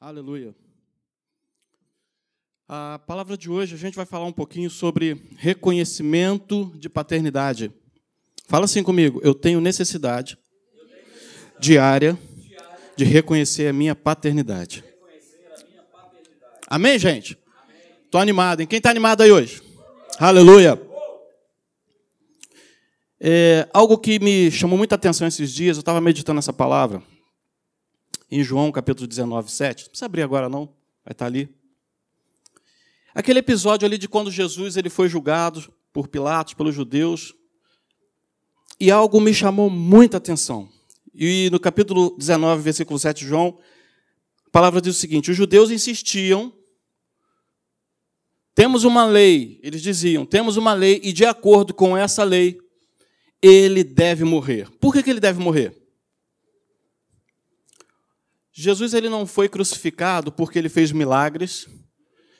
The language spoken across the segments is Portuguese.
Aleluia. A palavra de hoje a gente vai falar um pouquinho sobre reconhecimento de paternidade. Fala assim comigo, eu tenho necessidade diária de reconhecer a minha paternidade. Amém, gente? Estou animado, hein? Quem está animado aí hoje? Aleluia. É, algo que me chamou muita atenção esses dias, eu estava meditando essa palavra, em João capítulo 19, 7. Não precisa abrir agora, não. Vai estar ali. Aquele episódio ali de quando Jesus ele foi julgado por Pilatos, pelos judeus. E algo me chamou muita atenção. E no capítulo 19, versículo 7 de João, a palavra diz o seguinte: os judeus insistiam. Temos uma lei, eles diziam, temos uma lei, e de acordo com essa lei, ele deve morrer. Por que, que ele deve morrer? Jesus ele não foi crucificado porque ele fez milagres.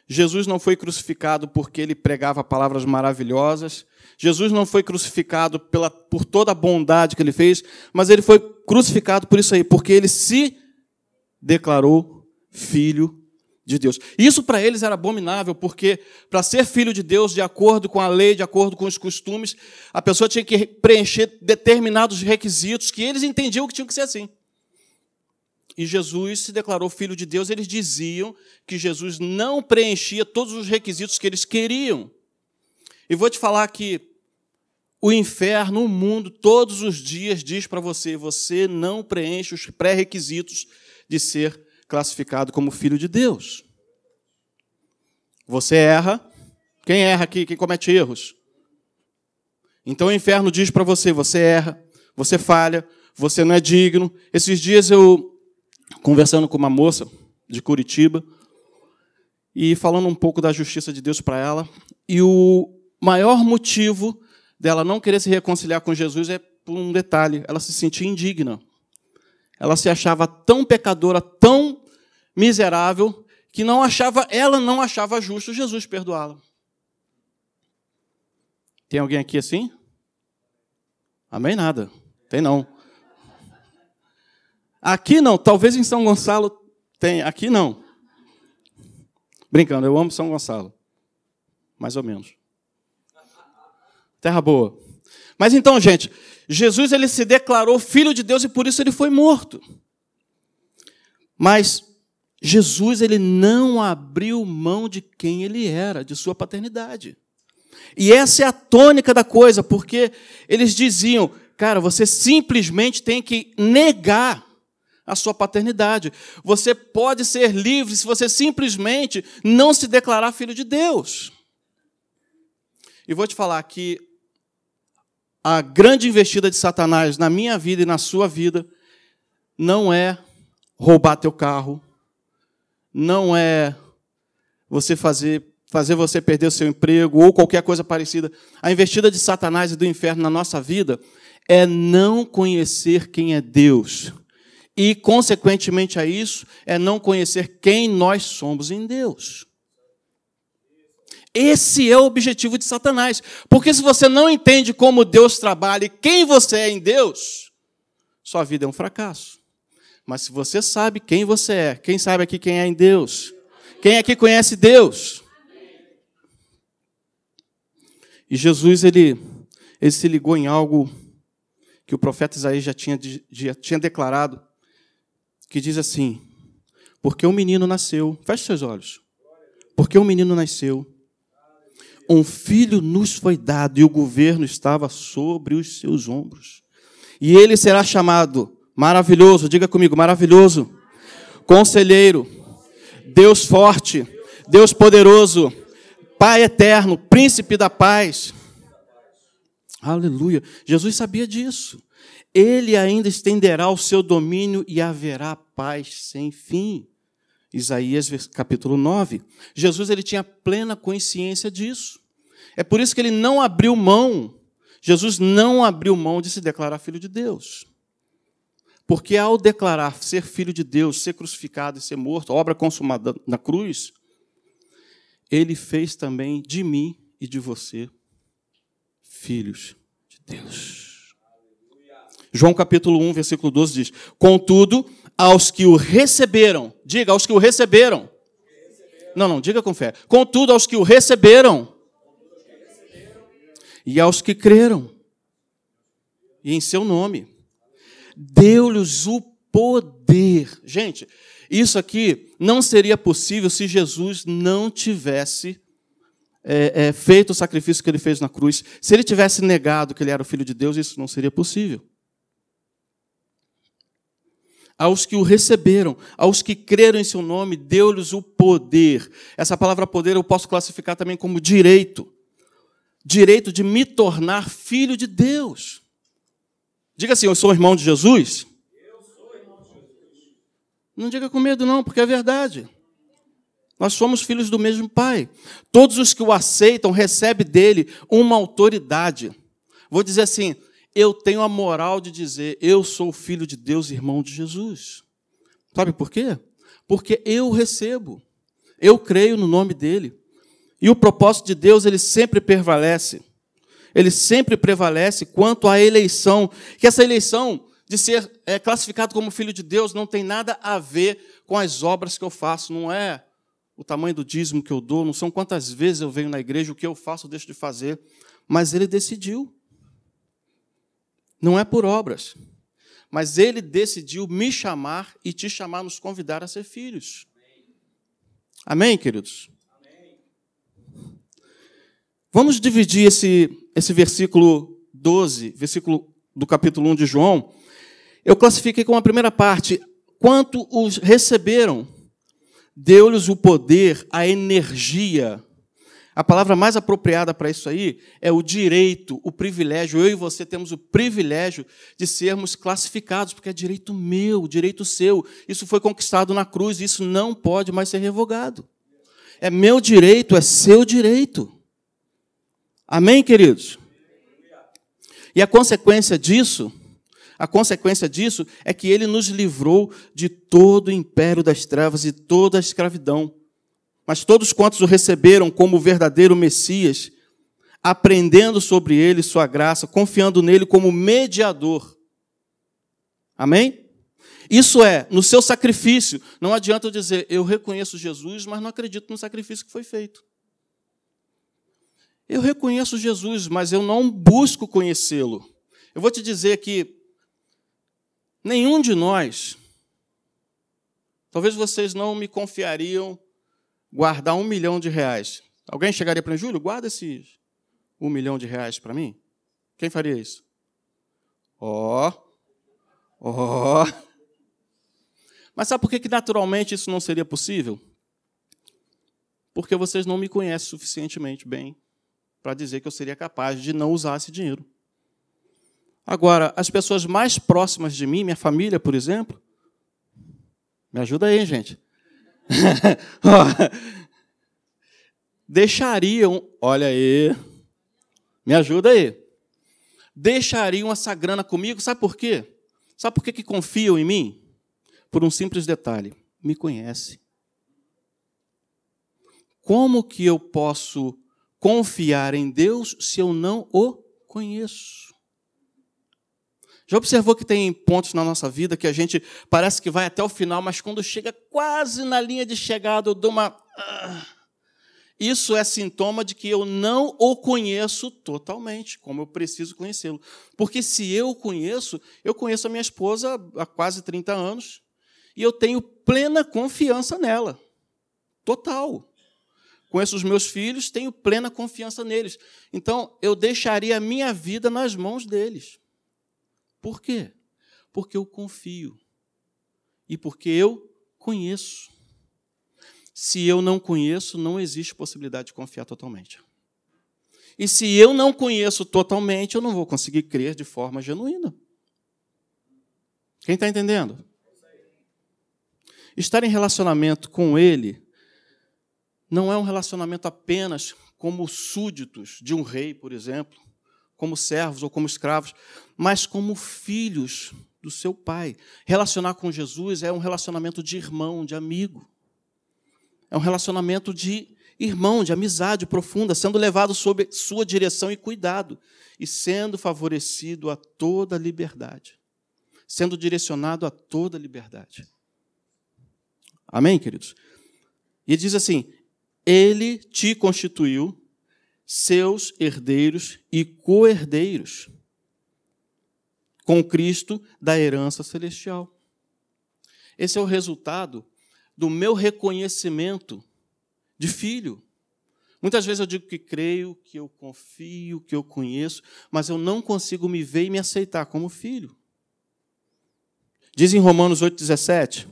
Jesus não foi crucificado porque ele pregava palavras maravilhosas. Jesus não foi crucificado pela, por toda a bondade que ele fez, mas ele foi crucificado por isso aí, porque ele se declarou filho de Deus. Isso para eles era abominável, porque para ser filho de Deus, de acordo com a lei, de acordo com os costumes, a pessoa tinha que preencher determinados requisitos que eles entendiam que tinham que ser assim e Jesus se declarou filho de Deus, eles diziam que Jesus não preenchia todos os requisitos que eles queriam. E vou te falar que o inferno, o mundo, todos os dias diz para você: você não preenche os pré-requisitos de ser classificado como filho de Deus. Você erra. Quem erra aqui? Quem comete erros? Então o inferno diz para você: você erra, você falha, você não é digno. Esses dias eu conversando com uma moça de Curitiba e falando um pouco da justiça de Deus para ela. E o maior motivo dela não querer se reconciliar com Jesus é por um detalhe: ela se sentia indigna. Ela se achava tão pecadora, tão miserável, que não achava, ela não achava justo Jesus perdoá-la. Tem alguém aqui assim? Amém? Nada. Tem não. Aqui não, talvez em São Gonçalo tenha, aqui não. Brincando, eu amo São Gonçalo. Mais ou menos. Terra boa. Mas então, gente, Jesus ele se declarou filho de Deus e por isso ele foi morto. Mas Jesus ele não abriu mão de quem ele era, de sua paternidade. E essa é a tônica da coisa, porque eles diziam, cara, você simplesmente tem que negar a sua paternidade. Você pode ser livre se você simplesmente não se declarar filho de Deus. E vou te falar que a grande investida de Satanás na minha vida e na sua vida não é roubar teu carro, não é você fazer fazer você perder o seu emprego ou qualquer coisa parecida. A investida de Satanás e do inferno na nossa vida é não conhecer quem é Deus e, consequentemente a isso, é não conhecer quem nós somos em Deus. Esse é o objetivo de Satanás. Porque se você não entende como Deus trabalha e quem você é em Deus, sua vida é um fracasso. Mas se você sabe quem você é, quem sabe aqui quem é em Deus? Quem aqui conhece Deus? E Jesus, ele, ele se ligou em algo que o profeta Isaías já tinha, já tinha declarado que diz assim: Porque um menino nasceu, feche seus olhos. Porque um menino nasceu, um filho nos foi dado e o governo estava sobre os seus ombros. E ele será chamado maravilhoso, diga comigo, maravilhoso, conselheiro, Deus forte, Deus poderoso, Pai eterno, príncipe da paz. Aleluia. Jesus sabia disso ele ainda estenderá o seu domínio e haverá paz sem fim. Isaías capítulo 9. Jesus ele tinha plena consciência disso. É por isso que ele não abriu mão. Jesus não abriu mão de se declarar filho de Deus. Porque ao declarar ser filho de Deus, ser crucificado e ser morto, obra consumada na cruz, ele fez também de mim e de você filhos de Deus. João capítulo 1, versículo 12 diz: Contudo, aos que o receberam, Diga, aos que o receberam. Não, não, diga com fé. Contudo, aos que o receberam. E aos que creram. E em seu nome. Deu-lhes o poder. Gente, isso aqui não seria possível se Jesus não tivesse é, é, feito o sacrifício que ele fez na cruz. Se ele tivesse negado que ele era o filho de Deus, isso não seria possível. Aos que o receberam, aos que creram em seu nome, deu-lhes o poder. Essa palavra poder eu posso classificar também como direito. Direito de me tornar filho de Deus. Diga assim: Eu sou irmão de Jesus. Não diga com medo, não, porque é verdade. Nós somos filhos do mesmo Pai. Todos os que o aceitam recebem dele uma autoridade. Vou dizer assim: eu tenho a moral de dizer, eu sou filho de Deus, irmão de Jesus. Sabe por quê? Porque eu recebo, eu creio no nome dele. E o propósito de Deus, ele sempre prevalece. Ele sempre prevalece quanto à eleição, que essa eleição de ser é, classificado como filho de Deus não tem nada a ver com as obras que eu faço, não é o tamanho do dízimo que eu dou, não são quantas vezes eu venho na igreja, o que eu faço ou deixo de fazer, mas ele decidiu. Não é por obras, mas ele decidiu me chamar e te chamar, nos convidar a ser filhos. Amém, queridos? Vamos dividir esse, esse versículo 12, versículo do capítulo 1 de João, eu classifiquei como a primeira parte, quanto os receberam, deu-lhes o poder, a energia. A palavra mais apropriada para isso aí é o direito, o privilégio. Eu e você temos o privilégio de sermos classificados, porque é direito meu, direito seu. Isso foi conquistado na cruz, isso não pode mais ser revogado. É meu direito, é seu direito. Amém, queridos? E a consequência disso a consequência disso é que ele nos livrou de todo o império das trevas e toda a escravidão. Mas todos quantos o receberam como verdadeiro Messias, aprendendo sobre ele sua graça, confiando nele como mediador. Amém? Isso é, no seu sacrifício, não adianta eu dizer, eu reconheço Jesus, mas não acredito no sacrifício que foi feito. Eu reconheço Jesus, mas eu não busco conhecê-lo. Eu vou te dizer que Nenhum de nós, talvez vocês não me confiariam guardar um milhão de reais. Alguém chegaria para mim, Júlio, guarda esse um milhão de reais para mim? Quem faria isso? Ó, oh, ó. Oh. Mas sabe por que, que naturalmente isso não seria possível? Porque vocês não me conhecem suficientemente bem para dizer que eu seria capaz de não usar esse dinheiro. Agora, as pessoas mais próximas de mim, minha família, por exemplo, me ajuda aí, gente. deixariam, olha aí, me ajuda aí. Deixariam essa grana comigo, sabe por quê? Sabe por que, que confiam em mim? Por um simples detalhe: me conhece. Como que eu posso confiar em Deus se eu não o conheço? Já observou que tem pontos na nossa vida que a gente parece que vai até o final, mas quando chega quase na linha de chegada, eu dou uma. Ah. Isso é sintoma de que eu não o conheço totalmente, como eu preciso conhecê-lo. Porque se eu conheço, eu conheço a minha esposa há quase 30 anos e eu tenho plena confiança nela. Total. Conheço os meus filhos, tenho plena confiança neles. Então, eu deixaria a minha vida nas mãos deles. Por quê? Porque eu confio e porque eu conheço. Se eu não conheço, não existe possibilidade de confiar totalmente. E se eu não conheço totalmente, eu não vou conseguir crer de forma genuína. Quem está entendendo? Estar em relacionamento com Ele não é um relacionamento apenas como súditos de um rei, por exemplo, como servos ou como escravos, mas como filhos do seu pai. Relacionar com Jesus é um relacionamento de irmão, de amigo. É um relacionamento de irmão, de amizade profunda, sendo levado sob sua direção e cuidado, e sendo favorecido a toda liberdade, sendo direcionado a toda liberdade. Amém, queridos? E diz assim: Ele te constituiu seus herdeiros e co-herdeiros com Cristo da herança celestial. Esse é o resultado do meu reconhecimento de filho. Muitas vezes eu digo que creio, que eu confio, que eu conheço, mas eu não consigo me ver e me aceitar como filho. Diz em Romanos 8,17: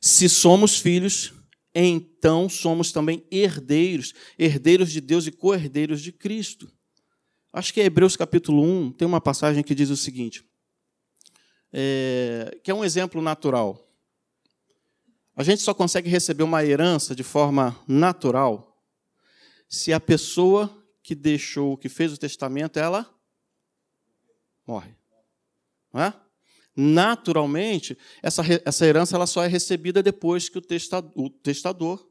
Se somos filhos, então somos também herdeiros, herdeiros de Deus e co-herdeiros de Cristo. Acho que é Hebreus capítulo 1 tem uma passagem que diz o seguinte, é, que é um exemplo natural. A gente só consegue receber uma herança de forma natural se a pessoa que deixou, que fez o testamento, ela morre. Não é? Naturalmente, essa, essa herança ela só é recebida depois que o testador, o testador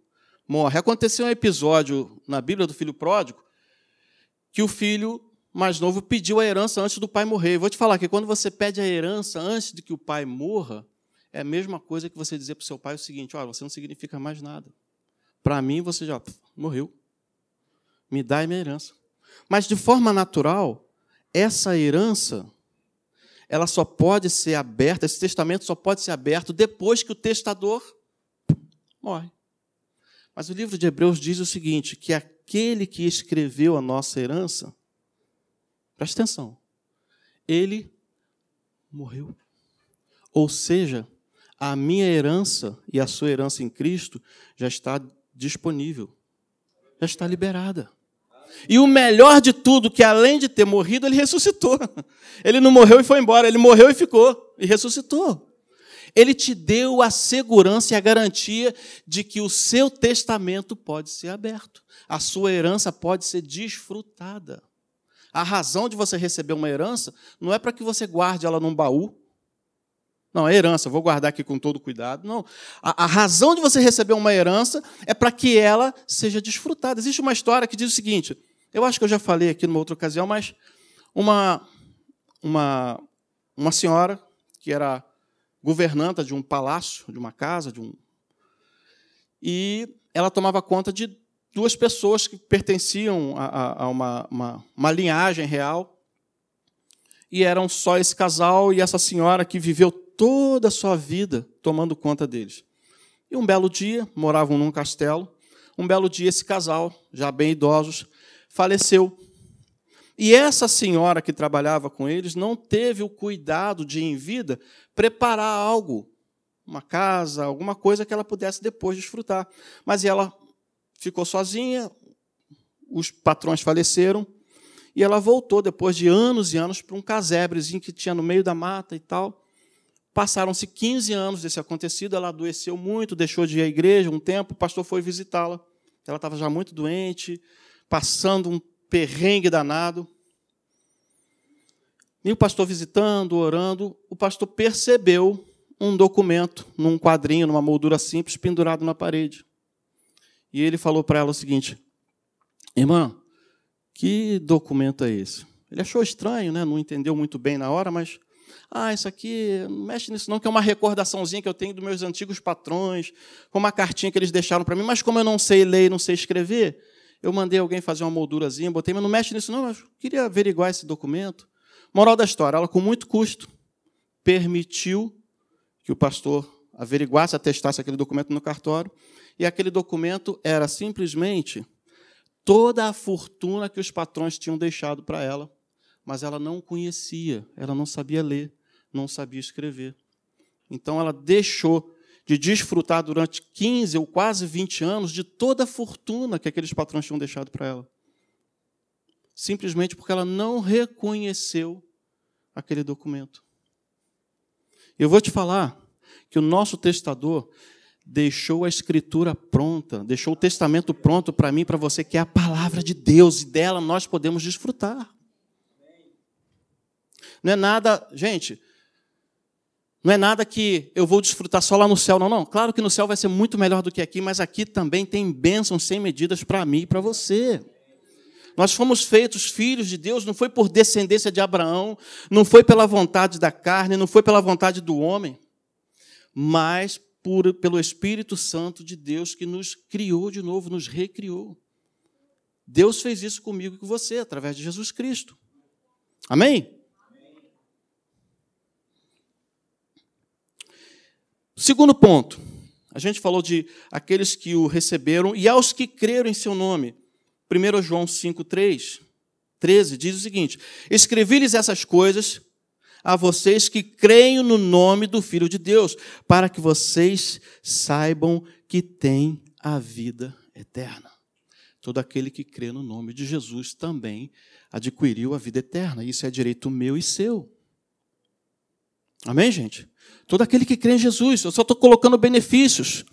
morre. Aconteceu um episódio na Bíblia do filho pródigo que o filho mais novo pediu a herança antes do pai morrer. Eu vou te falar que quando você pede a herança antes de que o pai morra, é a mesma coisa que você dizer para o seu pai o seguinte: olha, você não significa mais nada. Para mim, você já morreu. Me dá a minha herança. Mas de forma natural, essa herança ela só pode ser aberta, esse testamento só pode ser aberto depois que o testador morre. Mas o livro de Hebreus diz o seguinte: que aquele que escreveu a nossa herança Preste atenção. Ele morreu. Ou seja, a minha herança e a sua herança em Cristo já está disponível, já está liberada. E o melhor de tudo, que além de ter morrido, ele ressuscitou. Ele não morreu e foi embora, ele morreu e ficou, e ressuscitou. Ele te deu a segurança e a garantia de que o seu testamento pode ser aberto, a sua herança pode ser desfrutada. A razão de você receber uma herança não é para que você guarde ela num baú. Não, é herança, vou guardar aqui com todo cuidado. Não. A, a razão de você receber uma herança é para que ela seja desfrutada. Existe uma história que diz o seguinte: eu acho que eu já falei aqui numa outra ocasião, mas uma, uma, uma senhora que era governanta de um palácio, de uma casa, de um. E ela tomava conta de duas pessoas que pertenciam a, a uma, uma, uma linhagem real. E eram só esse casal e essa senhora que viveu toda a sua vida tomando conta deles. E um belo dia, moravam num castelo, um belo dia esse casal, já bem idosos, faleceu. E essa senhora que trabalhava com eles não teve o cuidado de, em vida, preparar algo, uma casa, alguma coisa que ela pudesse depois desfrutar. Mas ela ficou sozinha, os patrões faleceram, e ela voltou depois de anos e anos para um casebrezinho que tinha no meio da mata e tal. Passaram-se 15 anos desse acontecido, ela adoeceu muito, deixou de ir à igreja um tempo, o pastor foi visitá-la. Ela estava já muito doente, passando um perrengue danado. E o pastor visitando, orando, o pastor percebeu um documento num quadrinho, numa moldura simples, pendurado na parede. E ele falou para ela o seguinte: Irmã, que documento é esse? Ele achou estranho, né? não entendeu muito bem na hora, mas. Ah, isso aqui, não mexe nisso não, que é uma recordaçãozinha que eu tenho dos meus antigos patrões, com uma cartinha que eles deixaram para mim, mas como eu não sei ler e não sei escrever, eu mandei alguém fazer uma moldurazinha, botei, mas não mexe nisso não, mas queria averiguar esse documento. Moral da história, ela com muito custo permitiu que o pastor averiguasse, atestasse aquele documento no cartório, e aquele documento era simplesmente toda a fortuna que os patrões tinham deixado para ela, mas ela não conhecia, ela não sabia ler, não sabia escrever. Então ela deixou de desfrutar durante 15 ou quase 20 anos de toda a fortuna que aqueles patrões tinham deixado para ela. Simplesmente porque ela não reconheceu aquele documento. Eu vou te falar que o nosso testador deixou a escritura pronta, deixou o testamento pronto para mim, para você, que é a palavra de Deus, e dela nós podemos desfrutar. Não é nada, gente, não é nada que eu vou desfrutar só lá no céu, não, não. Claro que no céu vai ser muito melhor do que aqui, mas aqui também tem bênçãos sem medidas para mim e para você. Nós fomos feitos filhos de Deus, não foi por descendência de Abraão, não foi pela vontade da carne, não foi pela vontade do homem, mas por, pelo Espírito Santo de Deus que nos criou de novo, nos recriou. Deus fez isso comigo e com você, através de Jesus Cristo. Amém? Segundo ponto, a gente falou de aqueles que o receberam e aos que creram em seu nome. 1 João 5, 3, 13 diz o seguinte: Escrevi-lhes essas coisas a vocês que creem no nome do Filho de Deus, para que vocês saibam que têm a vida eterna. Todo aquele que crê no nome de Jesus também adquiriu a vida eterna. Isso é direito meu e seu. Amém, gente? Todo aquele que crê em Jesus, eu só estou colocando benefícios.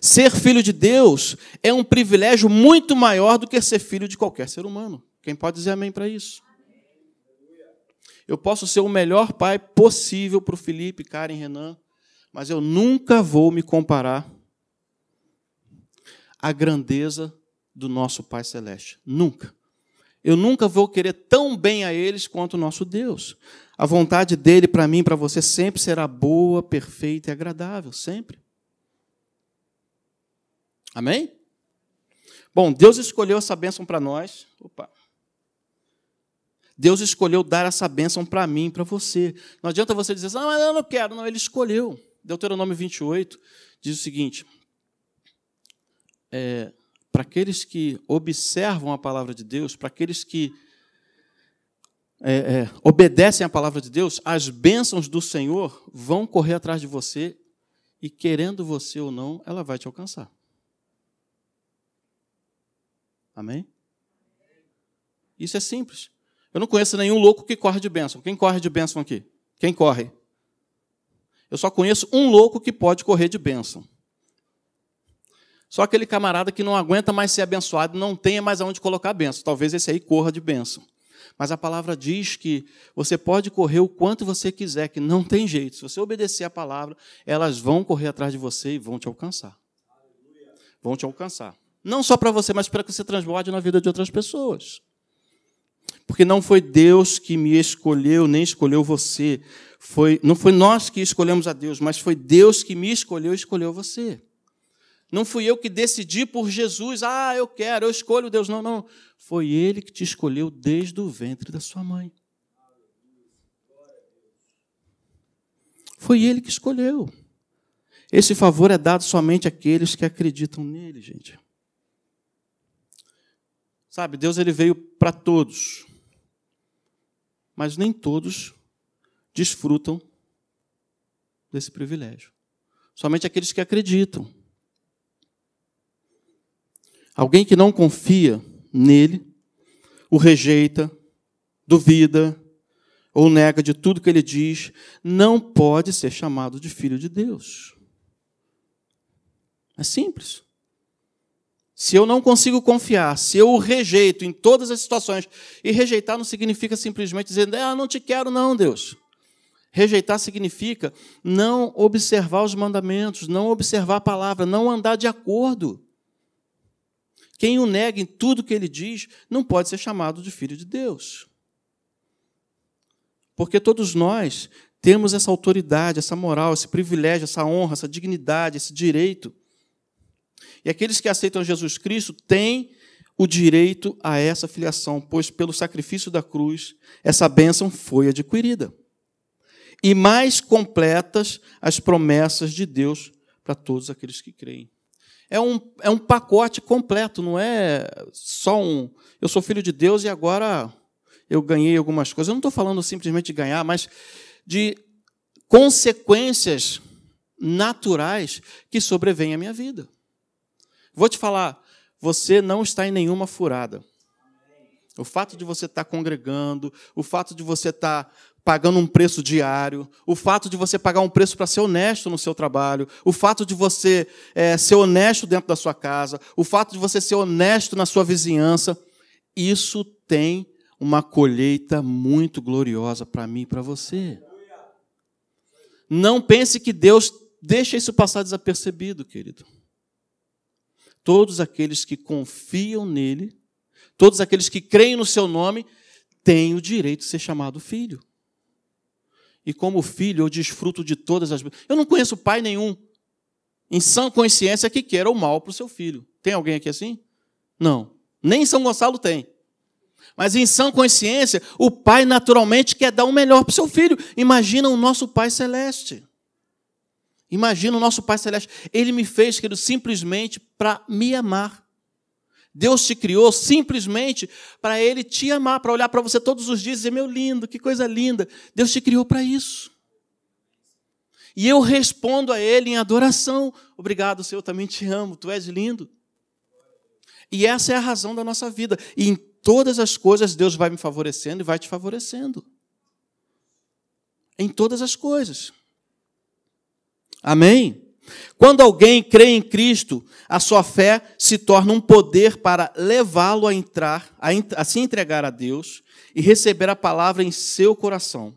Ser filho de Deus é um privilégio muito maior do que ser filho de qualquer ser humano. Quem pode dizer amém para isso? Eu posso ser o melhor pai possível para o Felipe, Karen, Renan, mas eu nunca vou me comparar à grandeza do nosso Pai Celeste. Nunca. Eu nunca vou querer tão bem a eles quanto o nosso Deus. A vontade dele para mim, para você, sempre será boa, perfeita e agradável, sempre. Amém? Bom, Deus escolheu essa bênção para nós. Opa. Deus escolheu dar essa bênção para mim, para você. Não adianta você dizer, ah, mas eu não quero. Não, ele escolheu. Deuteronômio 28 diz o seguinte: é, para aqueles que observam a palavra de Deus, para aqueles que é, é, obedecem à palavra de Deus, as bênçãos do Senhor vão correr atrás de você e, querendo você ou não, ela vai te alcançar. Amém? Isso é simples. Eu não conheço nenhum louco que corre de bênção. Quem corre de bênção aqui? Quem corre? Eu só conheço um louco que pode correr de bênção. Só aquele camarada que não aguenta mais ser abençoado, não tenha mais aonde colocar a bênção. Talvez esse aí corra de bênção. Mas a palavra diz que você pode correr o quanto você quiser, que não tem jeito. Se você obedecer a palavra, elas vão correr atrás de você e vão te alcançar. Vão te alcançar. Não só para você, mas para que você transborde na vida de outras pessoas. Porque não foi Deus que me escolheu, nem escolheu você. Foi, não foi nós que escolhemos a Deus, mas foi Deus que me escolheu e escolheu você. Não fui eu que decidi por Jesus, ah, eu quero, eu escolho Deus. Não, não. Foi Ele que te escolheu desde o ventre da sua mãe. Foi Ele que escolheu. Esse favor é dado somente àqueles que acreditam nele, gente. Sabe, Deus ele veio para todos mas nem todos desfrutam desse privilégio. Somente aqueles que acreditam. Alguém que não confia nele, o rejeita, duvida ou nega de tudo que ele diz, não pode ser chamado de filho de Deus. É simples. Se eu não consigo confiar, se eu o rejeito em todas as situações, e rejeitar não significa simplesmente dizer, ah, não te quero, não, Deus. Rejeitar significa não observar os mandamentos, não observar a palavra, não andar de acordo. Quem o nega em tudo que ele diz não pode ser chamado de filho de Deus. Porque todos nós temos essa autoridade, essa moral, esse privilégio, essa honra, essa dignidade, esse direito e aqueles que aceitam Jesus Cristo têm o direito a essa filiação, pois pelo sacrifício da cruz, essa bênção foi adquirida. E mais completas as promessas de Deus para todos aqueles que creem. É um, é um pacote completo, não é só um. Eu sou filho de Deus e agora eu ganhei algumas coisas. Eu não estou falando simplesmente de ganhar, mas de consequências naturais que sobrevêm à minha vida. Vou te falar, você não está em nenhuma furada. O fato de você estar congregando, o fato de você estar pagando um preço diário, o fato de você pagar um preço para ser honesto no seu trabalho, o fato de você é, ser honesto dentro da sua casa, o fato de você ser honesto na sua vizinhança, isso tem uma colheita muito gloriosa para mim e para você. Não pense que Deus deixa isso passar desapercebido, querido todos aqueles que confiam nele, todos aqueles que creem no seu nome, têm o direito de ser chamado filho. E como filho, eu desfruto de todas as. Eu não conheço pai nenhum em sã consciência, que queira o mal para o seu filho. Tem alguém aqui assim? Não. Nem em São Gonçalo tem. Mas em sã consciência, o pai naturalmente quer dar o melhor para o seu filho. Imagina o nosso Pai Celeste. Imagina o nosso Pai Celeste. Ele me fez, querido, simplesmente para me amar. Deus te criou simplesmente para Ele te amar, para olhar para você todos os dias e dizer: meu lindo, que coisa linda. Deus te criou para isso. E eu respondo a Ele em adoração: obrigado, Senhor, eu também te amo, tu és lindo. E essa é a razão da nossa vida. E em todas as coisas Deus vai me favorecendo e vai te favorecendo. Em todas as coisas. Amém? Quando alguém crê em Cristo, a sua fé se torna um poder para levá-lo a entrar, a, a se entregar a Deus e receber a palavra em seu coração.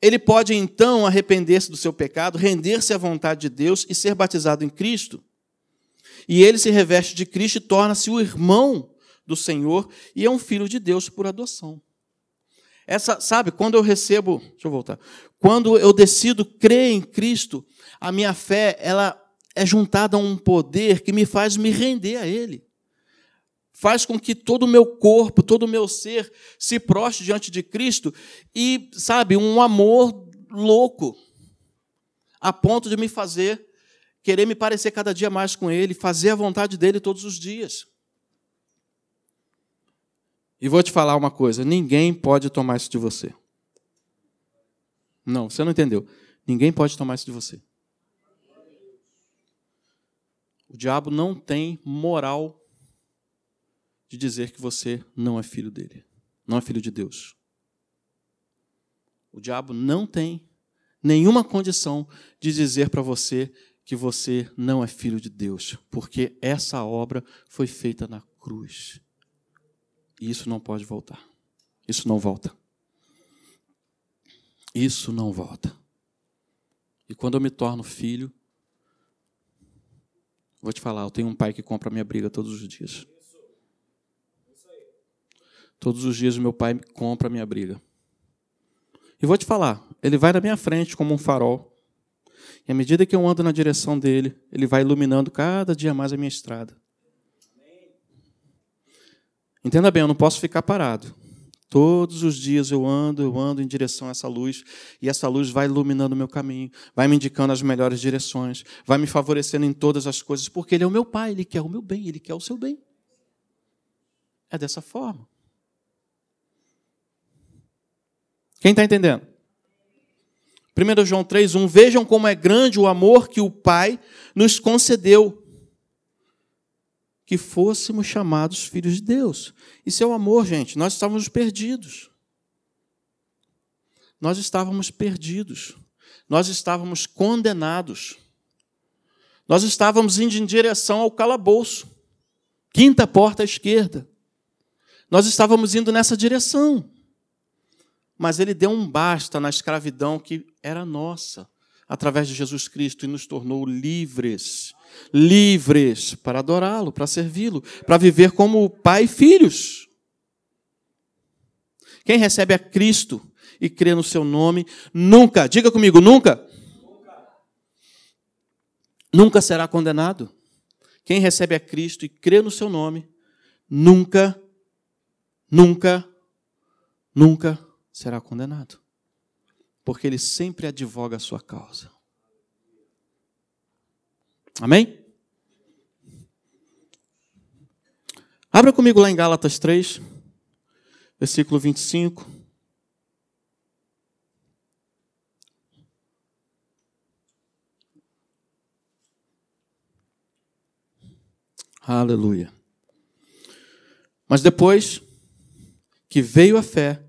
Ele pode então arrepender-se do seu pecado, render-se à vontade de Deus e ser batizado em Cristo. E ele se reveste de Cristo e torna-se o irmão do Senhor e é um filho de Deus por adoção. Essa, sabe, quando eu recebo, deixa eu voltar. Quando eu decido crer em Cristo, a minha fé, ela é juntada a um poder que me faz me render a ele. Faz com que todo o meu corpo, todo o meu ser se prostre diante de Cristo e, sabe, um amor louco, a ponto de me fazer querer me parecer cada dia mais com Ele, fazer a vontade dele todos os dias. E vou te falar uma coisa: ninguém pode tomar isso de você. Não, você não entendeu. Ninguém pode tomar isso de você. O diabo não tem moral de dizer que você não é filho dele, não é filho de Deus. O diabo não tem nenhuma condição de dizer para você que você não é filho de Deus, porque essa obra foi feita na cruz. E isso não pode voltar. Isso não volta. Isso não volta. E quando eu me torno filho, vou te falar, eu tenho um pai que compra minha briga todos os dias. Todos os dias meu pai compra minha briga. E vou te falar, ele vai na minha frente como um farol. E à medida que eu ando na direção dele, ele vai iluminando cada dia mais a minha estrada. Entenda bem, eu não posso ficar parado. Todos os dias eu ando, eu ando em direção a essa luz, e essa luz vai iluminando o meu caminho, vai me indicando as melhores direções, vai me favorecendo em todas as coisas, porque Ele é o meu Pai, Ele quer o meu bem, Ele quer o seu bem. É dessa forma. Quem está entendendo? 1 João 3,1: Vejam como é grande o amor que o Pai nos concedeu que fôssemos chamados filhos de Deus. Isso é o amor, gente. Nós estávamos perdidos. Nós estávamos perdidos. Nós estávamos condenados. Nós estávamos indo em direção ao calabouço. Quinta porta à esquerda. Nós estávamos indo nessa direção. Mas ele deu um basta na escravidão que era nossa, através de Jesus Cristo, e nos tornou livres livres para adorá-lo, para servi-lo, para viver como pai e filhos. Quem recebe a Cristo e crê no seu nome, nunca, diga comigo, nunca, nunca, nunca será condenado. Quem recebe a Cristo e crê no seu nome, nunca, nunca, nunca será condenado. Porque ele sempre advoga a sua causa. Amém? Abra comigo lá em Gálatas 3, versículo 25. Aleluia. Mas depois que veio a fé,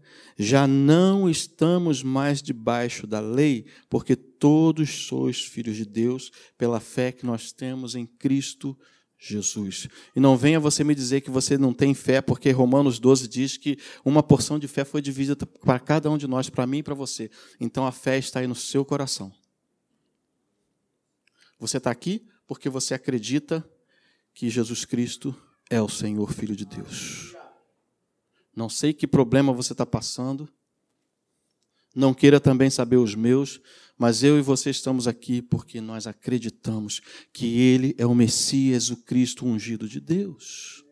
já não estamos mais debaixo da lei, porque todos sois filhos de Deus pela fé que nós temos em Cristo Jesus. E não venha você me dizer que você não tem fé, porque Romanos 12 diz que uma porção de fé foi dividida para cada um de nós, para mim e para você. Então a fé está aí no seu coração. Você está aqui porque você acredita que Jesus Cristo é o Senhor, Filho de Deus. Não sei que problema você está passando. Não queira também saber os meus, mas eu e você estamos aqui porque nós acreditamos que Ele é o Messias, o Cristo ungido de Deus.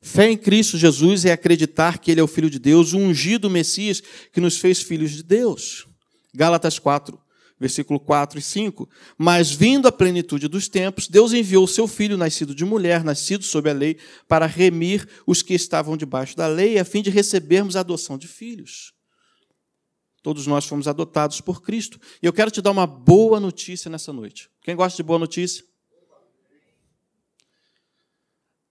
Fé em Cristo Jesus é acreditar que Ele é o Filho de Deus, o ungido Messias que nos fez filhos de Deus. Gálatas 4, versículo 4 e 5. Mas vindo a plenitude dos tempos, Deus enviou o seu filho, nascido de mulher, nascido sob a lei, para remir os que estavam debaixo da lei, a fim de recebermos a adoção de filhos. Todos nós fomos adotados por Cristo. E eu quero te dar uma boa notícia nessa noite. Quem gosta de boa notícia?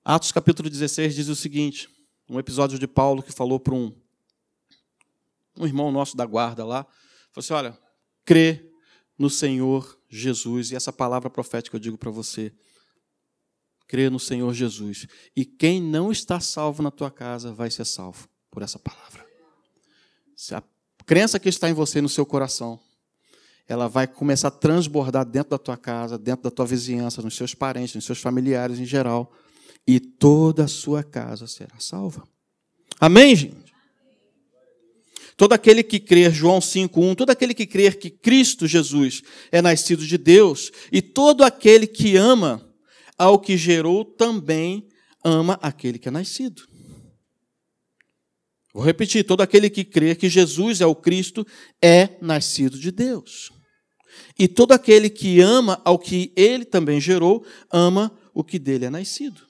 Atos capítulo 16 diz o seguinte: um episódio de Paulo que falou para um, um irmão nosso da guarda lá, falou assim: olha, crê no Senhor Jesus, e essa palavra profética eu digo para você: crê no Senhor Jesus, e quem não está salvo na tua casa vai ser salvo por essa palavra. Se a crença que está em você, no seu coração, ela vai começar a transbordar dentro da tua casa, dentro da tua vizinhança, nos seus parentes, nos seus familiares em geral e toda a sua casa será salva. Amém, gente? Todo aquele que crer, João 5,1, todo aquele que crer que Cristo Jesus é nascido de Deus, e todo aquele que ama ao que gerou também ama aquele que é nascido. Vou repetir: todo aquele que crer que Jesus é o Cristo é nascido de Deus. E todo aquele que ama ao que ele também gerou, ama o que dele é nascido.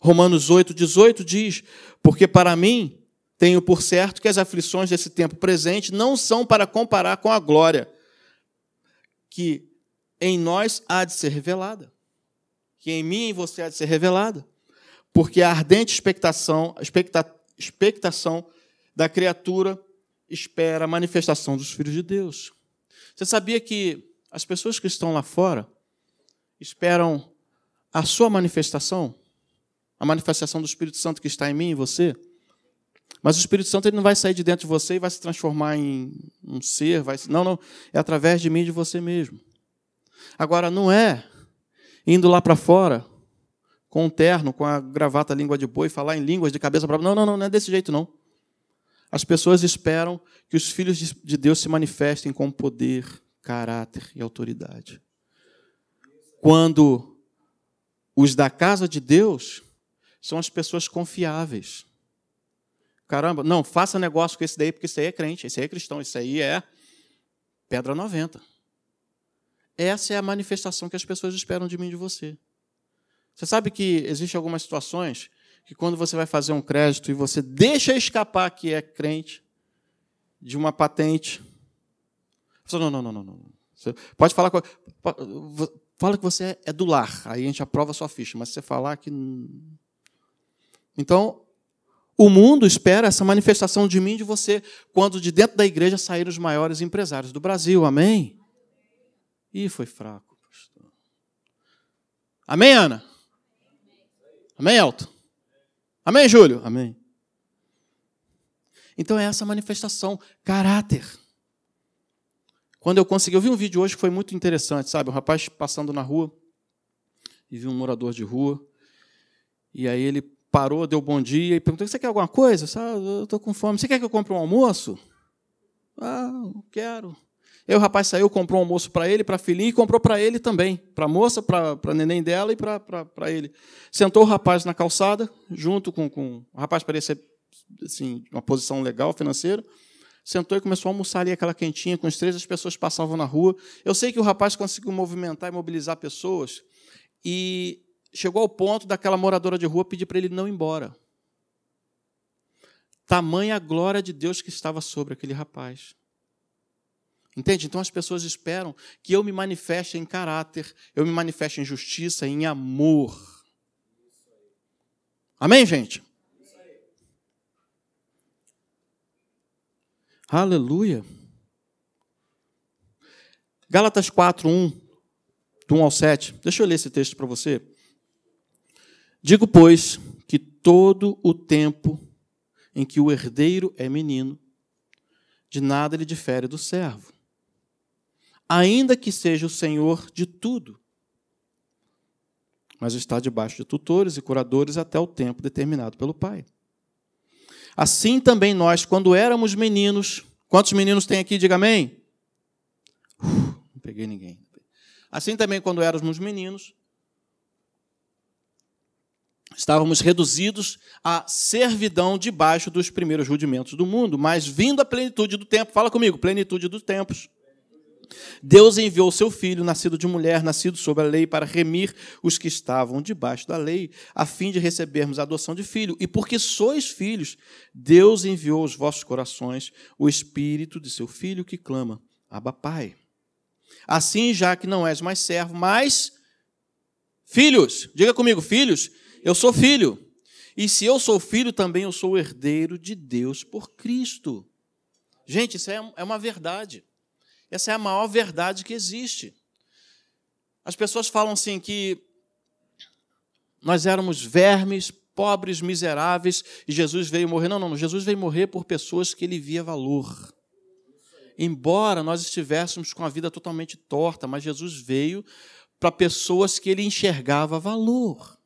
Romanos 8, 18 diz: Porque para mim tenho por certo que as aflições desse tempo presente não são para comparar com a glória que em nós há de ser revelada. Que em mim e em você há de ser revelada. Porque a ardente expectação, expecta, expectação da criatura espera a manifestação dos filhos de Deus. Você sabia que as pessoas que estão lá fora esperam a sua manifestação? a manifestação do Espírito Santo que está em mim e você. Mas o Espírito Santo ele não vai sair de dentro de você e vai se transformar em um ser. Vai... Não, não. É através de mim e de você mesmo. Agora, não é indo lá para fora com um terno, com a gravata língua de boi, falar em línguas de cabeça para. Não, não, não, não é desse jeito, não. As pessoas esperam que os filhos de Deus se manifestem com poder, caráter e autoridade. Quando os da casa de Deus são as pessoas confiáveis. Caramba, não, faça negócio com esse daí, porque esse aí é crente, esse aí é cristão, esse aí é pedra 90. Essa é a manifestação que as pessoas esperam de mim e de você. Você sabe que existem algumas situações que quando você vai fazer um crédito e você deixa escapar que é crente de uma patente. Você, não, não, não, não, não. Você pode falar. Fala que você é do lar, aí a gente aprova a sua ficha, mas se você falar que então, o mundo espera essa manifestação de mim e de você quando de dentro da igreja saíram os maiores empresários do Brasil. Amém? Ih, foi fraco. Amém, Ana? Amém, Elton? Amém, Júlio? Amém. Então é essa manifestação, caráter. Quando eu consegui, eu vi um vídeo hoje que foi muito interessante, sabe? Um rapaz passando na rua e viu um morador de rua. E aí ele parou, deu bom dia e perguntou: Você quer alguma coisa? Ah, eu estou com fome. Você quer que eu compre um almoço? Ah, quero. Aí o rapaz saiu, comprou um almoço para ele, para a filhinha, e comprou para ele também, para a moça, para a neném dela e para ele. Sentou o rapaz na calçada, junto com, com. O rapaz parecia assim, uma posição legal financeira. Sentou e começou a almoçar ali aquela quentinha com os três, as pessoas passavam na rua. Eu sei que o rapaz conseguiu movimentar e mobilizar pessoas. E chegou ao ponto daquela moradora de rua pedir para ele não ir embora. Tamanha a glória de Deus que estava sobre aquele rapaz. Entende? Então as pessoas esperam que eu me manifeste em caráter, eu me manifeste em justiça, em amor. Amém, gente? Aleluia. Gálatas 4, 1, do 1 ao 7. Deixa eu ler esse texto para você. Digo, pois, que todo o tempo em que o herdeiro é menino, de nada ele difere do servo, ainda que seja o senhor de tudo, mas está debaixo de tutores e curadores até o tempo determinado pelo pai. Assim também nós, quando éramos meninos, quantos meninos tem aqui? Diga amém. Uf, não peguei ninguém. Assim também, quando éramos meninos, estávamos reduzidos à servidão debaixo dos primeiros rudimentos do mundo, mas vindo a plenitude do tempo, fala comigo, plenitude dos tempos. Deus enviou seu filho, nascido de mulher, nascido sob a lei, para remir os que estavam debaixo da lei, a fim de recebermos a adoção de filho. E porque sois filhos, Deus enviou aos vossos corações o espírito de seu filho que clama: Abba, Pai. Assim, já que não és mais servo, mas filhos, diga comigo, filhos, eu sou filho. E se eu sou filho, também eu sou herdeiro de Deus por Cristo. Gente, isso é, é uma verdade. Essa é a maior verdade que existe. As pessoas falam assim que nós éramos vermes, pobres, miseráveis, e Jesus veio morrer. Não, não, Jesus veio morrer por pessoas que ele via valor. Embora nós estivéssemos com a vida totalmente torta, mas Jesus veio para pessoas que ele enxergava valor.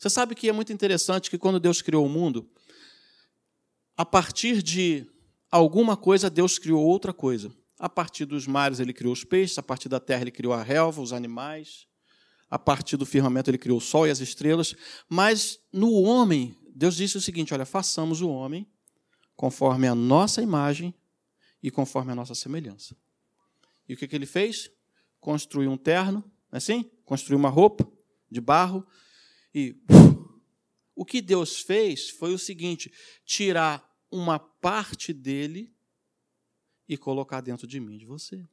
Você sabe que é muito interessante que quando Deus criou o mundo, a partir de alguma coisa, Deus criou outra coisa. A partir dos mares ele criou os peixes, a partir da terra ele criou a relva, os animais, a partir do firmamento ele criou o sol e as estrelas. Mas no homem, Deus disse o seguinte: olha, façamos o homem conforme a nossa imagem e conforme a nossa semelhança. E o que, que ele fez? Construiu um terno, é assim? Construiu uma roupa de barro e o que Deus fez foi o seguinte: tirar uma parte dele e colocar dentro de mim, de você.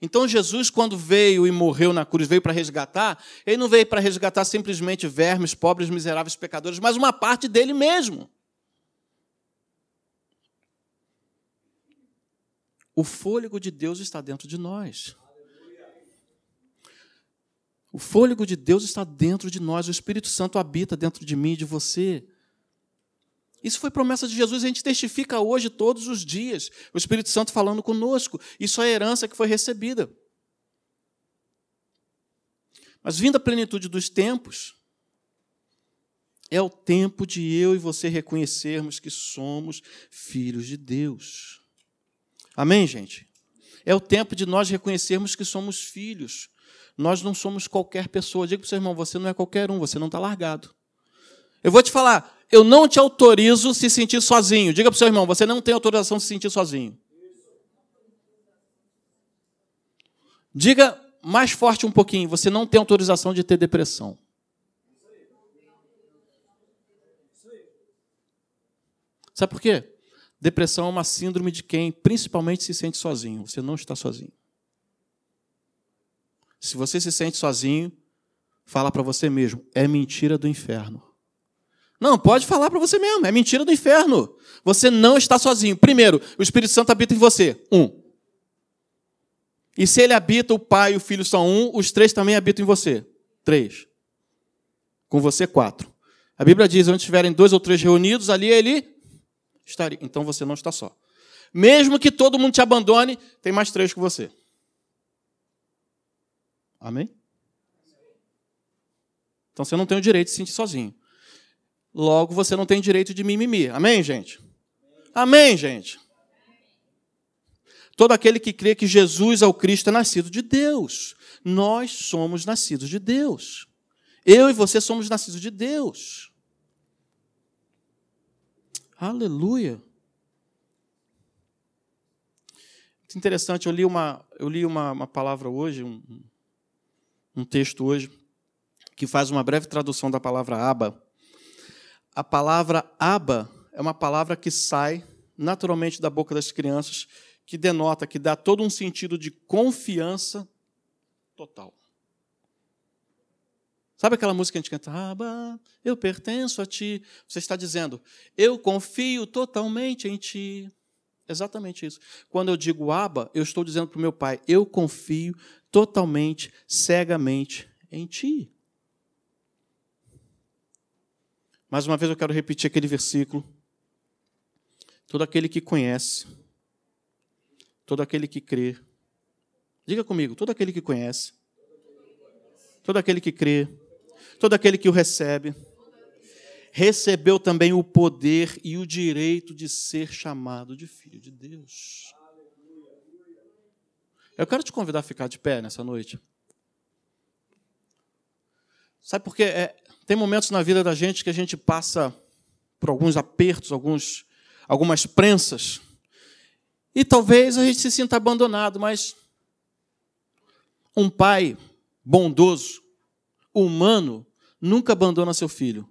Então Jesus, quando veio e morreu na cruz, veio para resgatar, ele não veio para resgatar simplesmente vermes, pobres, miseráveis, pecadores, mas uma parte dele mesmo. O fôlego de Deus está dentro de nós. O fôlego de Deus está dentro de nós, o Espírito Santo habita dentro de mim e de você. Isso foi promessa de Jesus, a gente testifica hoje, todos os dias, o Espírito Santo falando conosco. Isso é herança que foi recebida. Mas vindo a plenitude dos tempos, é o tempo de eu e você reconhecermos que somos filhos de Deus. Amém, gente? É o tempo de nós reconhecermos que somos filhos. Nós não somos qualquer pessoa. Diga para o seu irmão, você não é qualquer um, você não está largado. Eu vou te falar, eu não te autorizo se sentir sozinho. Diga para o seu irmão, você não tem autorização se sentir sozinho. Diga mais forte um pouquinho, você não tem autorização de ter depressão. Sabe por quê? Depressão é uma síndrome de quem principalmente se sente sozinho. Você não está sozinho. Se você se sente sozinho, fala para você mesmo, é mentira do inferno. Não, pode falar para você mesmo, é mentira do inferno. Você não está sozinho. Primeiro, o Espírito Santo habita em você. Um. E se ele habita, o Pai e o Filho são um, os três também habitam em você. Três. Com você, quatro. A Bíblia diz: onde estiverem dois ou três reunidos, ali ele estaria. Então você não está só. Mesmo que todo mundo te abandone, tem mais três com você. Amém? Então você não tem o direito de se sentir sozinho. Logo, você não tem direito de mimimi. Amém, gente? Amém, gente? Todo aquele que crê que Jesus é o Cristo é nascido de Deus. Nós somos nascidos de Deus. Eu e você somos nascidos de Deus. Aleluia. Muito interessante, eu li uma, eu li uma, uma palavra hoje, um, um texto hoje, que faz uma breve tradução da palavra aba a palavra aba é uma palavra que sai naturalmente da boca das crianças, que denota, que dá todo um sentido de confiança total. Sabe aquela música que a gente canta? Aba, eu pertenço a ti. Você está dizendo, eu confio totalmente em ti. Exatamente isso. Quando eu digo aba, eu estou dizendo para o meu pai, eu confio totalmente, cegamente em ti. Mais uma vez eu quero repetir aquele versículo. Todo aquele que conhece, todo aquele que crê, diga comigo, todo aquele que conhece, todo aquele que crê, todo aquele que o recebe, recebeu também o poder e o direito de ser chamado de filho de Deus. Eu quero te convidar a ficar de pé nessa noite. Sabe por quê? É, tem momentos na vida da gente que a gente passa por alguns apertos, alguns, algumas prensas, e talvez a gente se sinta abandonado, mas um pai bondoso, humano, nunca abandona seu filho.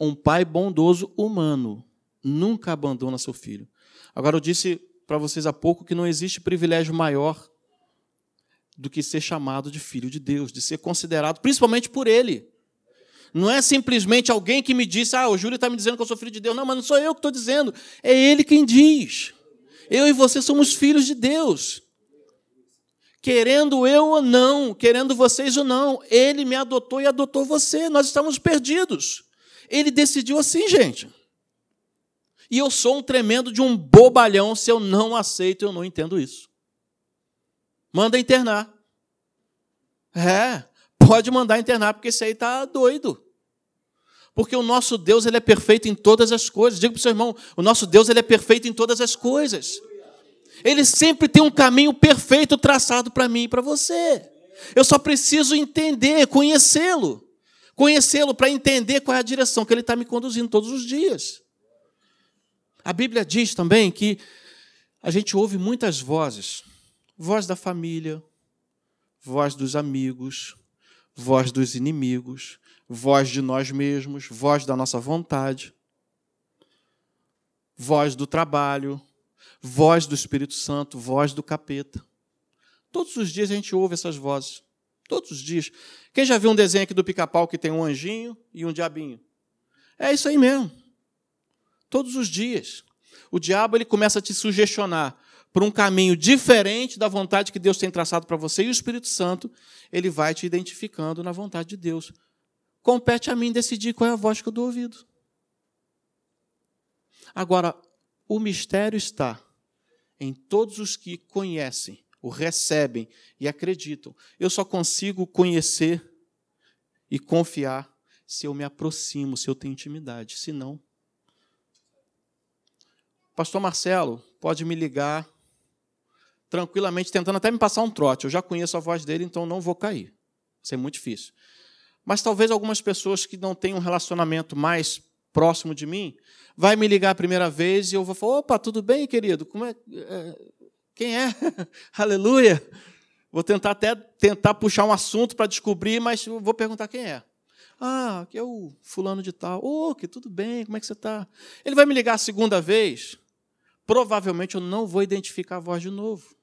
Um pai bondoso, humano, nunca abandona seu filho. Agora, eu disse para vocês há pouco que não existe privilégio maior do que ser chamado de filho de Deus, de ser considerado, principalmente por ele. Não é simplesmente alguém que me disse, ah, o Júlio está me dizendo que eu sou filho de Deus. Não, mas não sou eu que estou dizendo, é ele quem diz. Eu e você somos filhos de Deus querendo eu ou não, querendo vocês ou não, ele me adotou e adotou você. Nós estamos perdidos. Ele decidiu assim, gente. E eu sou um tremendo de um bobalhão se eu não aceito, eu não entendo isso. Manda internar. É, pode mandar internar, porque esse aí está doido. Porque o nosso Deus ele é perfeito em todas as coisas. Diga para o seu irmão: o nosso Deus ele é perfeito em todas as coisas. Ele sempre tem um caminho perfeito traçado para mim e para você. Eu só preciso entender, conhecê-lo. Conhecê-lo para entender qual é a direção que ele está me conduzindo todos os dias. A Bíblia diz também que a gente ouve muitas vozes: voz da família, voz dos amigos, voz dos inimigos, voz de nós mesmos, voz da nossa vontade, voz do trabalho, voz do Espírito Santo, voz do capeta. Todos os dias a gente ouve essas vozes. Todos os dias. Quem já viu um desenho aqui do pica-pau que tem um anjinho e um diabinho? É isso aí mesmo. Todos os dias. O diabo ele começa a te sugestionar por um caminho diferente da vontade que Deus tem traçado para você, e o Espírito Santo ele vai te identificando na vontade de Deus. Compete a mim decidir qual é a voz que eu dou ouvido. Agora, o mistério está em todos os que conhecem, o recebem e acreditam. Eu só consigo conhecer e confiar se eu me aproximo, se eu tenho intimidade. Se não. Pastor Marcelo pode me ligar tranquilamente, tentando até me passar um trote. Eu já conheço a voz dele, então não vou cair. Isso é muito difícil. Mas talvez algumas pessoas que não têm um relacionamento mais próximo de mim, vai me ligar a primeira vez e eu vou falar: opa, tudo bem, querido? Como é? é quem é? Aleluia! Vou tentar até tentar puxar um assunto para descobrir, mas vou perguntar quem é. Ah, que é o fulano de tal. Ô, oh, que tudo bem, como é que você está? Ele vai me ligar a segunda vez, provavelmente eu não vou identificar a voz de novo.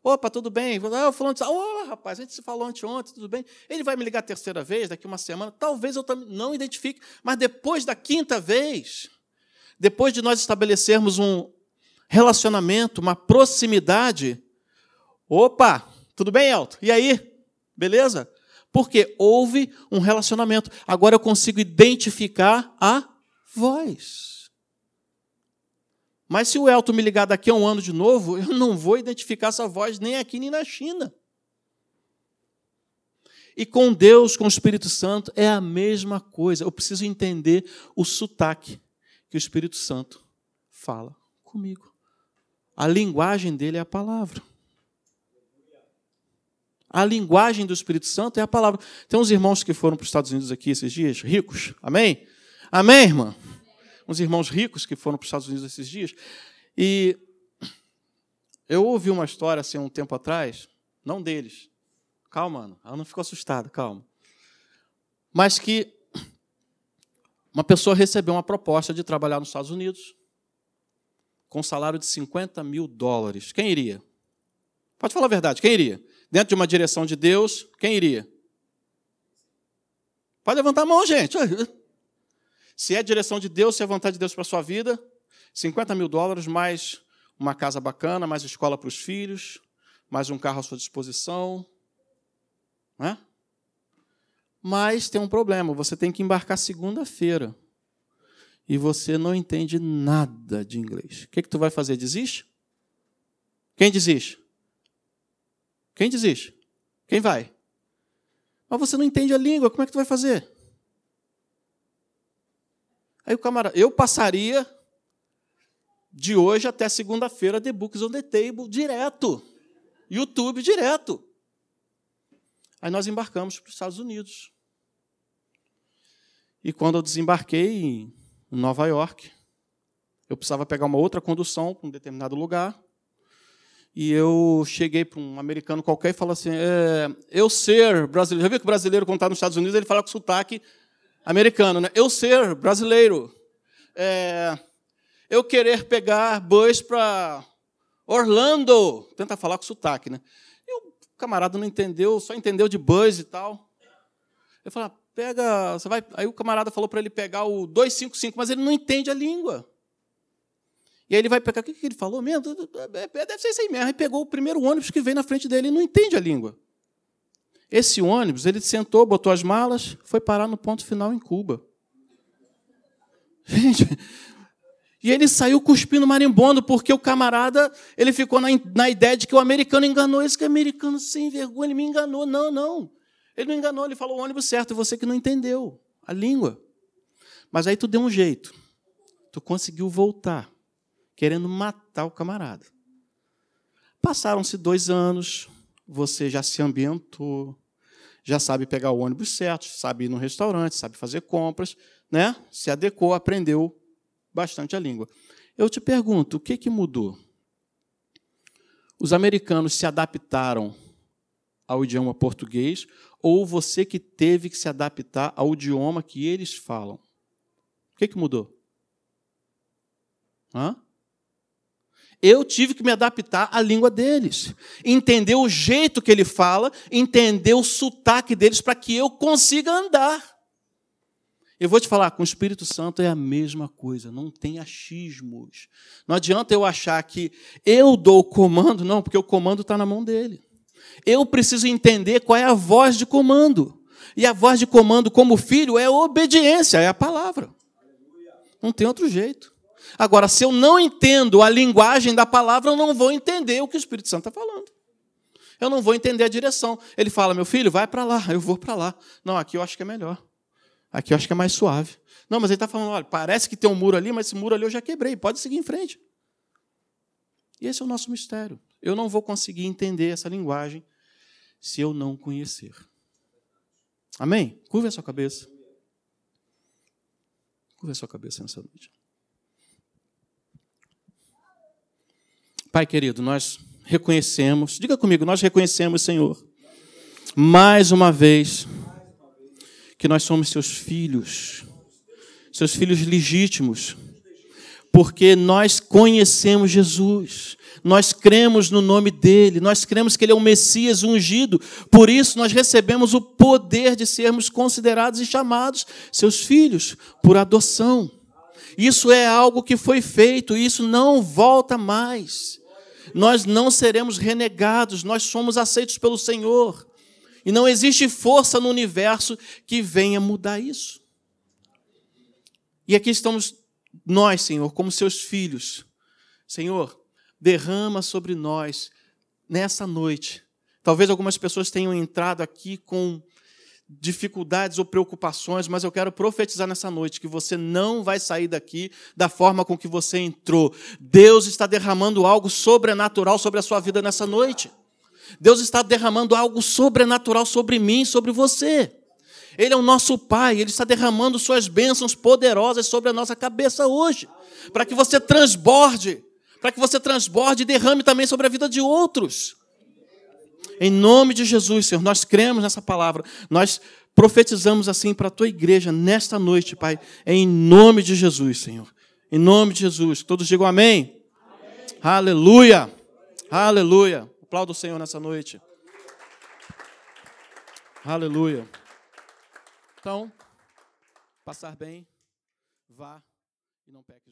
Opa, tudo bem? Ah, falando oh, rapaz, a gente se falou anteontem, tudo bem? Ele vai me ligar a terceira vez, daqui uma semana. Talvez eu não identifique, mas depois da quinta vez, depois de nós estabelecermos um relacionamento, uma proximidade, opa, tudo bem, Elton? E aí? Beleza? Porque houve um relacionamento. Agora eu consigo identificar a voz. Mas se o Elton me ligar daqui a um ano de novo, eu não vou identificar essa voz nem aqui nem na China. E com Deus, com o Espírito Santo, é a mesma coisa. Eu preciso entender o sotaque que o Espírito Santo fala comigo. A linguagem dele é a palavra. A linguagem do Espírito Santo é a palavra. Tem uns irmãos que foram para os Estados Unidos aqui esses dias, ricos. Amém? Amém, irmã? Uns irmãos ricos que foram para os Estados Unidos esses dias. E eu ouvi uma história assim um tempo atrás, não deles. Calma, Ana, ela não ficou assustada, calma. Mas que uma pessoa recebeu uma proposta de trabalhar nos Estados Unidos com um salário de 50 mil dólares. Quem iria? Pode falar a verdade, quem iria? Dentro de uma direção de Deus, quem iria? Pode levantar a mão, gente. Se é a direção de Deus, se é a vontade de Deus para a sua vida, 50 mil dólares, mais uma casa bacana, mais escola para os filhos, mais um carro à sua disposição. Né? Mas tem um problema, você tem que embarcar segunda-feira. E você não entende nada de inglês. O que, que tu vai fazer? Desiste? Quem desiste? Quem desiste? Quem vai? Mas você não entende a língua, como é que tu vai fazer? Aí o camarada, eu passaria de hoje até segunda-feira The Books on the Table direto. YouTube direto. Aí nós embarcamos para os Estados Unidos. E quando eu desembarquei em Nova York, eu precisava pegar uma outra condução para um determinado lugar. E eu cheguei para um americano qualquer e falei assim: é, eu ser brasileiro. Já viu que o brasileiro, quando está nos Estados Unidos, ele fala com sotaque americano, né? Eu ser brasileiro. É, eu querer pegar bus para Orlando. Tenta falar com sotaque, né? E o camarada não entendeu, só entendeu de bus e tal. Eu falei, ah, pega, você vai. Aí o camarada falou para ele pegar o 255, mas ele não entende a língua. E aí ele vai pegar, o que ele falou mesmo? Deve ser isso aí mesmo. Aí pegou o primeiro ônibus que veio na frente dele e não entende a língua. Esse ônibus, ele sentou, botou as malas, foi parar no ponto final em Cuba. Gente, e ele saiu cuspindo marimbondo, porque o camarada ele ficou na, na ideia de que o americano enganou. Esse que é americano sem vergonha, ele me enganou. Não, não. Ele não enganou, ele falou o ônibus certo, você que não entendeu a língua. Mas aí tu deu um jeito. Tu conseguiu voltar, querendo matar o camarada. Passaram-se dois anos, você já se ambientou, já sabe pegar o ônibus certo, sabe ir no restaurante, sabe fazer compras, né? se adequou, aprendeu bastante a língua. Eu te pergunto, o que, que mudou? Os americanos se adaptaram ao idioma português ou você que teve que se adaptar ao idioma que eles falam? O que, que mudou? Hã? Eu tive que me adaptar à língua deles, entender o jeito que ele fala, entender o sotaque deles para que eu consiga andar. Eu vou te falar, com o Espírito Santo é a mesma coisa, não tem achismos. Não adianta eu achar que eu dou o comando, não, porque o comando está na mão dele. Eu preciso entender qual é a voz de comando. E a voz de comando, como filho, é obediência, é a palavra. Não tem outro jeito. Agora, se eu não entendo a linguagem da palavra, eu não vou entender o que o Espírito Santo está falando. Eu não vou entender a direção. Ele fala, meu filho, vai para lá, eu vou para lá. Não, aqui eu acho que é melhor. Aqui eu acho que é mais suave. Não, mas ele está falando, olha, parece que tem um muro ali, mas esse muro ali eu já quebrei, pode seguir em frente. E esse é o nosso mistério. Eu não vou conseguir entender essa linguagem se eu não conhecer. Amém? Curva a sua cabeça. Curva a sua cabeça nessa noite. Pai querido, nós reconhecemos, diga comigo, nós reconhecemos, Senhor, mais uma vez que nós somos seus filhos, seus filhos legítimos, porque nós conhecemos Jesus, nós cremos no nome dele, nós cremos que ele é o Messias ungido, por isso nós recebemos o poder de sermos considerados e chamados seus filhos por adoção. Isso é algo que foi feito, isso não volta mais. Nós não seremos renegados, nós somos aceitos pelo Senhor. E não existe força no universo que venha mudar isso. E aqui estamos nós, Senhor, como seus filhos. Senhor, derrama sobre nós nessa noite. Talvez algumas pessoas tenham entrado aqui com dificuldades ou preocupações, mas eu quero profetizar nessa noite que você não vai sair daqui da forma com que você entrou. Deus está derramando algo sobrenatural sobre a sua vida nessa noite. Deus está derramando algo sobrenatural sobre mim, sobre você. Ele é o nosso Pai, Ele está derramando suas bênçãos poderosas sobre a nossa cabeça hoje, para que você transborde, para que você transborde e derrame também sobre a vida de outros. Em nome de Jesus, Senhor, nós cremos nessa palavra, nós profetizamos assim para a tua igreja nesta noite, Pai, em nome de Jesus, Senhor. Em nome de Jesus. Todos digam amém. amém. Aleluia. Aleluia. Aplauda o Senhor nessa noite. Aleluia. Então, passar bem, vá e não peques mais.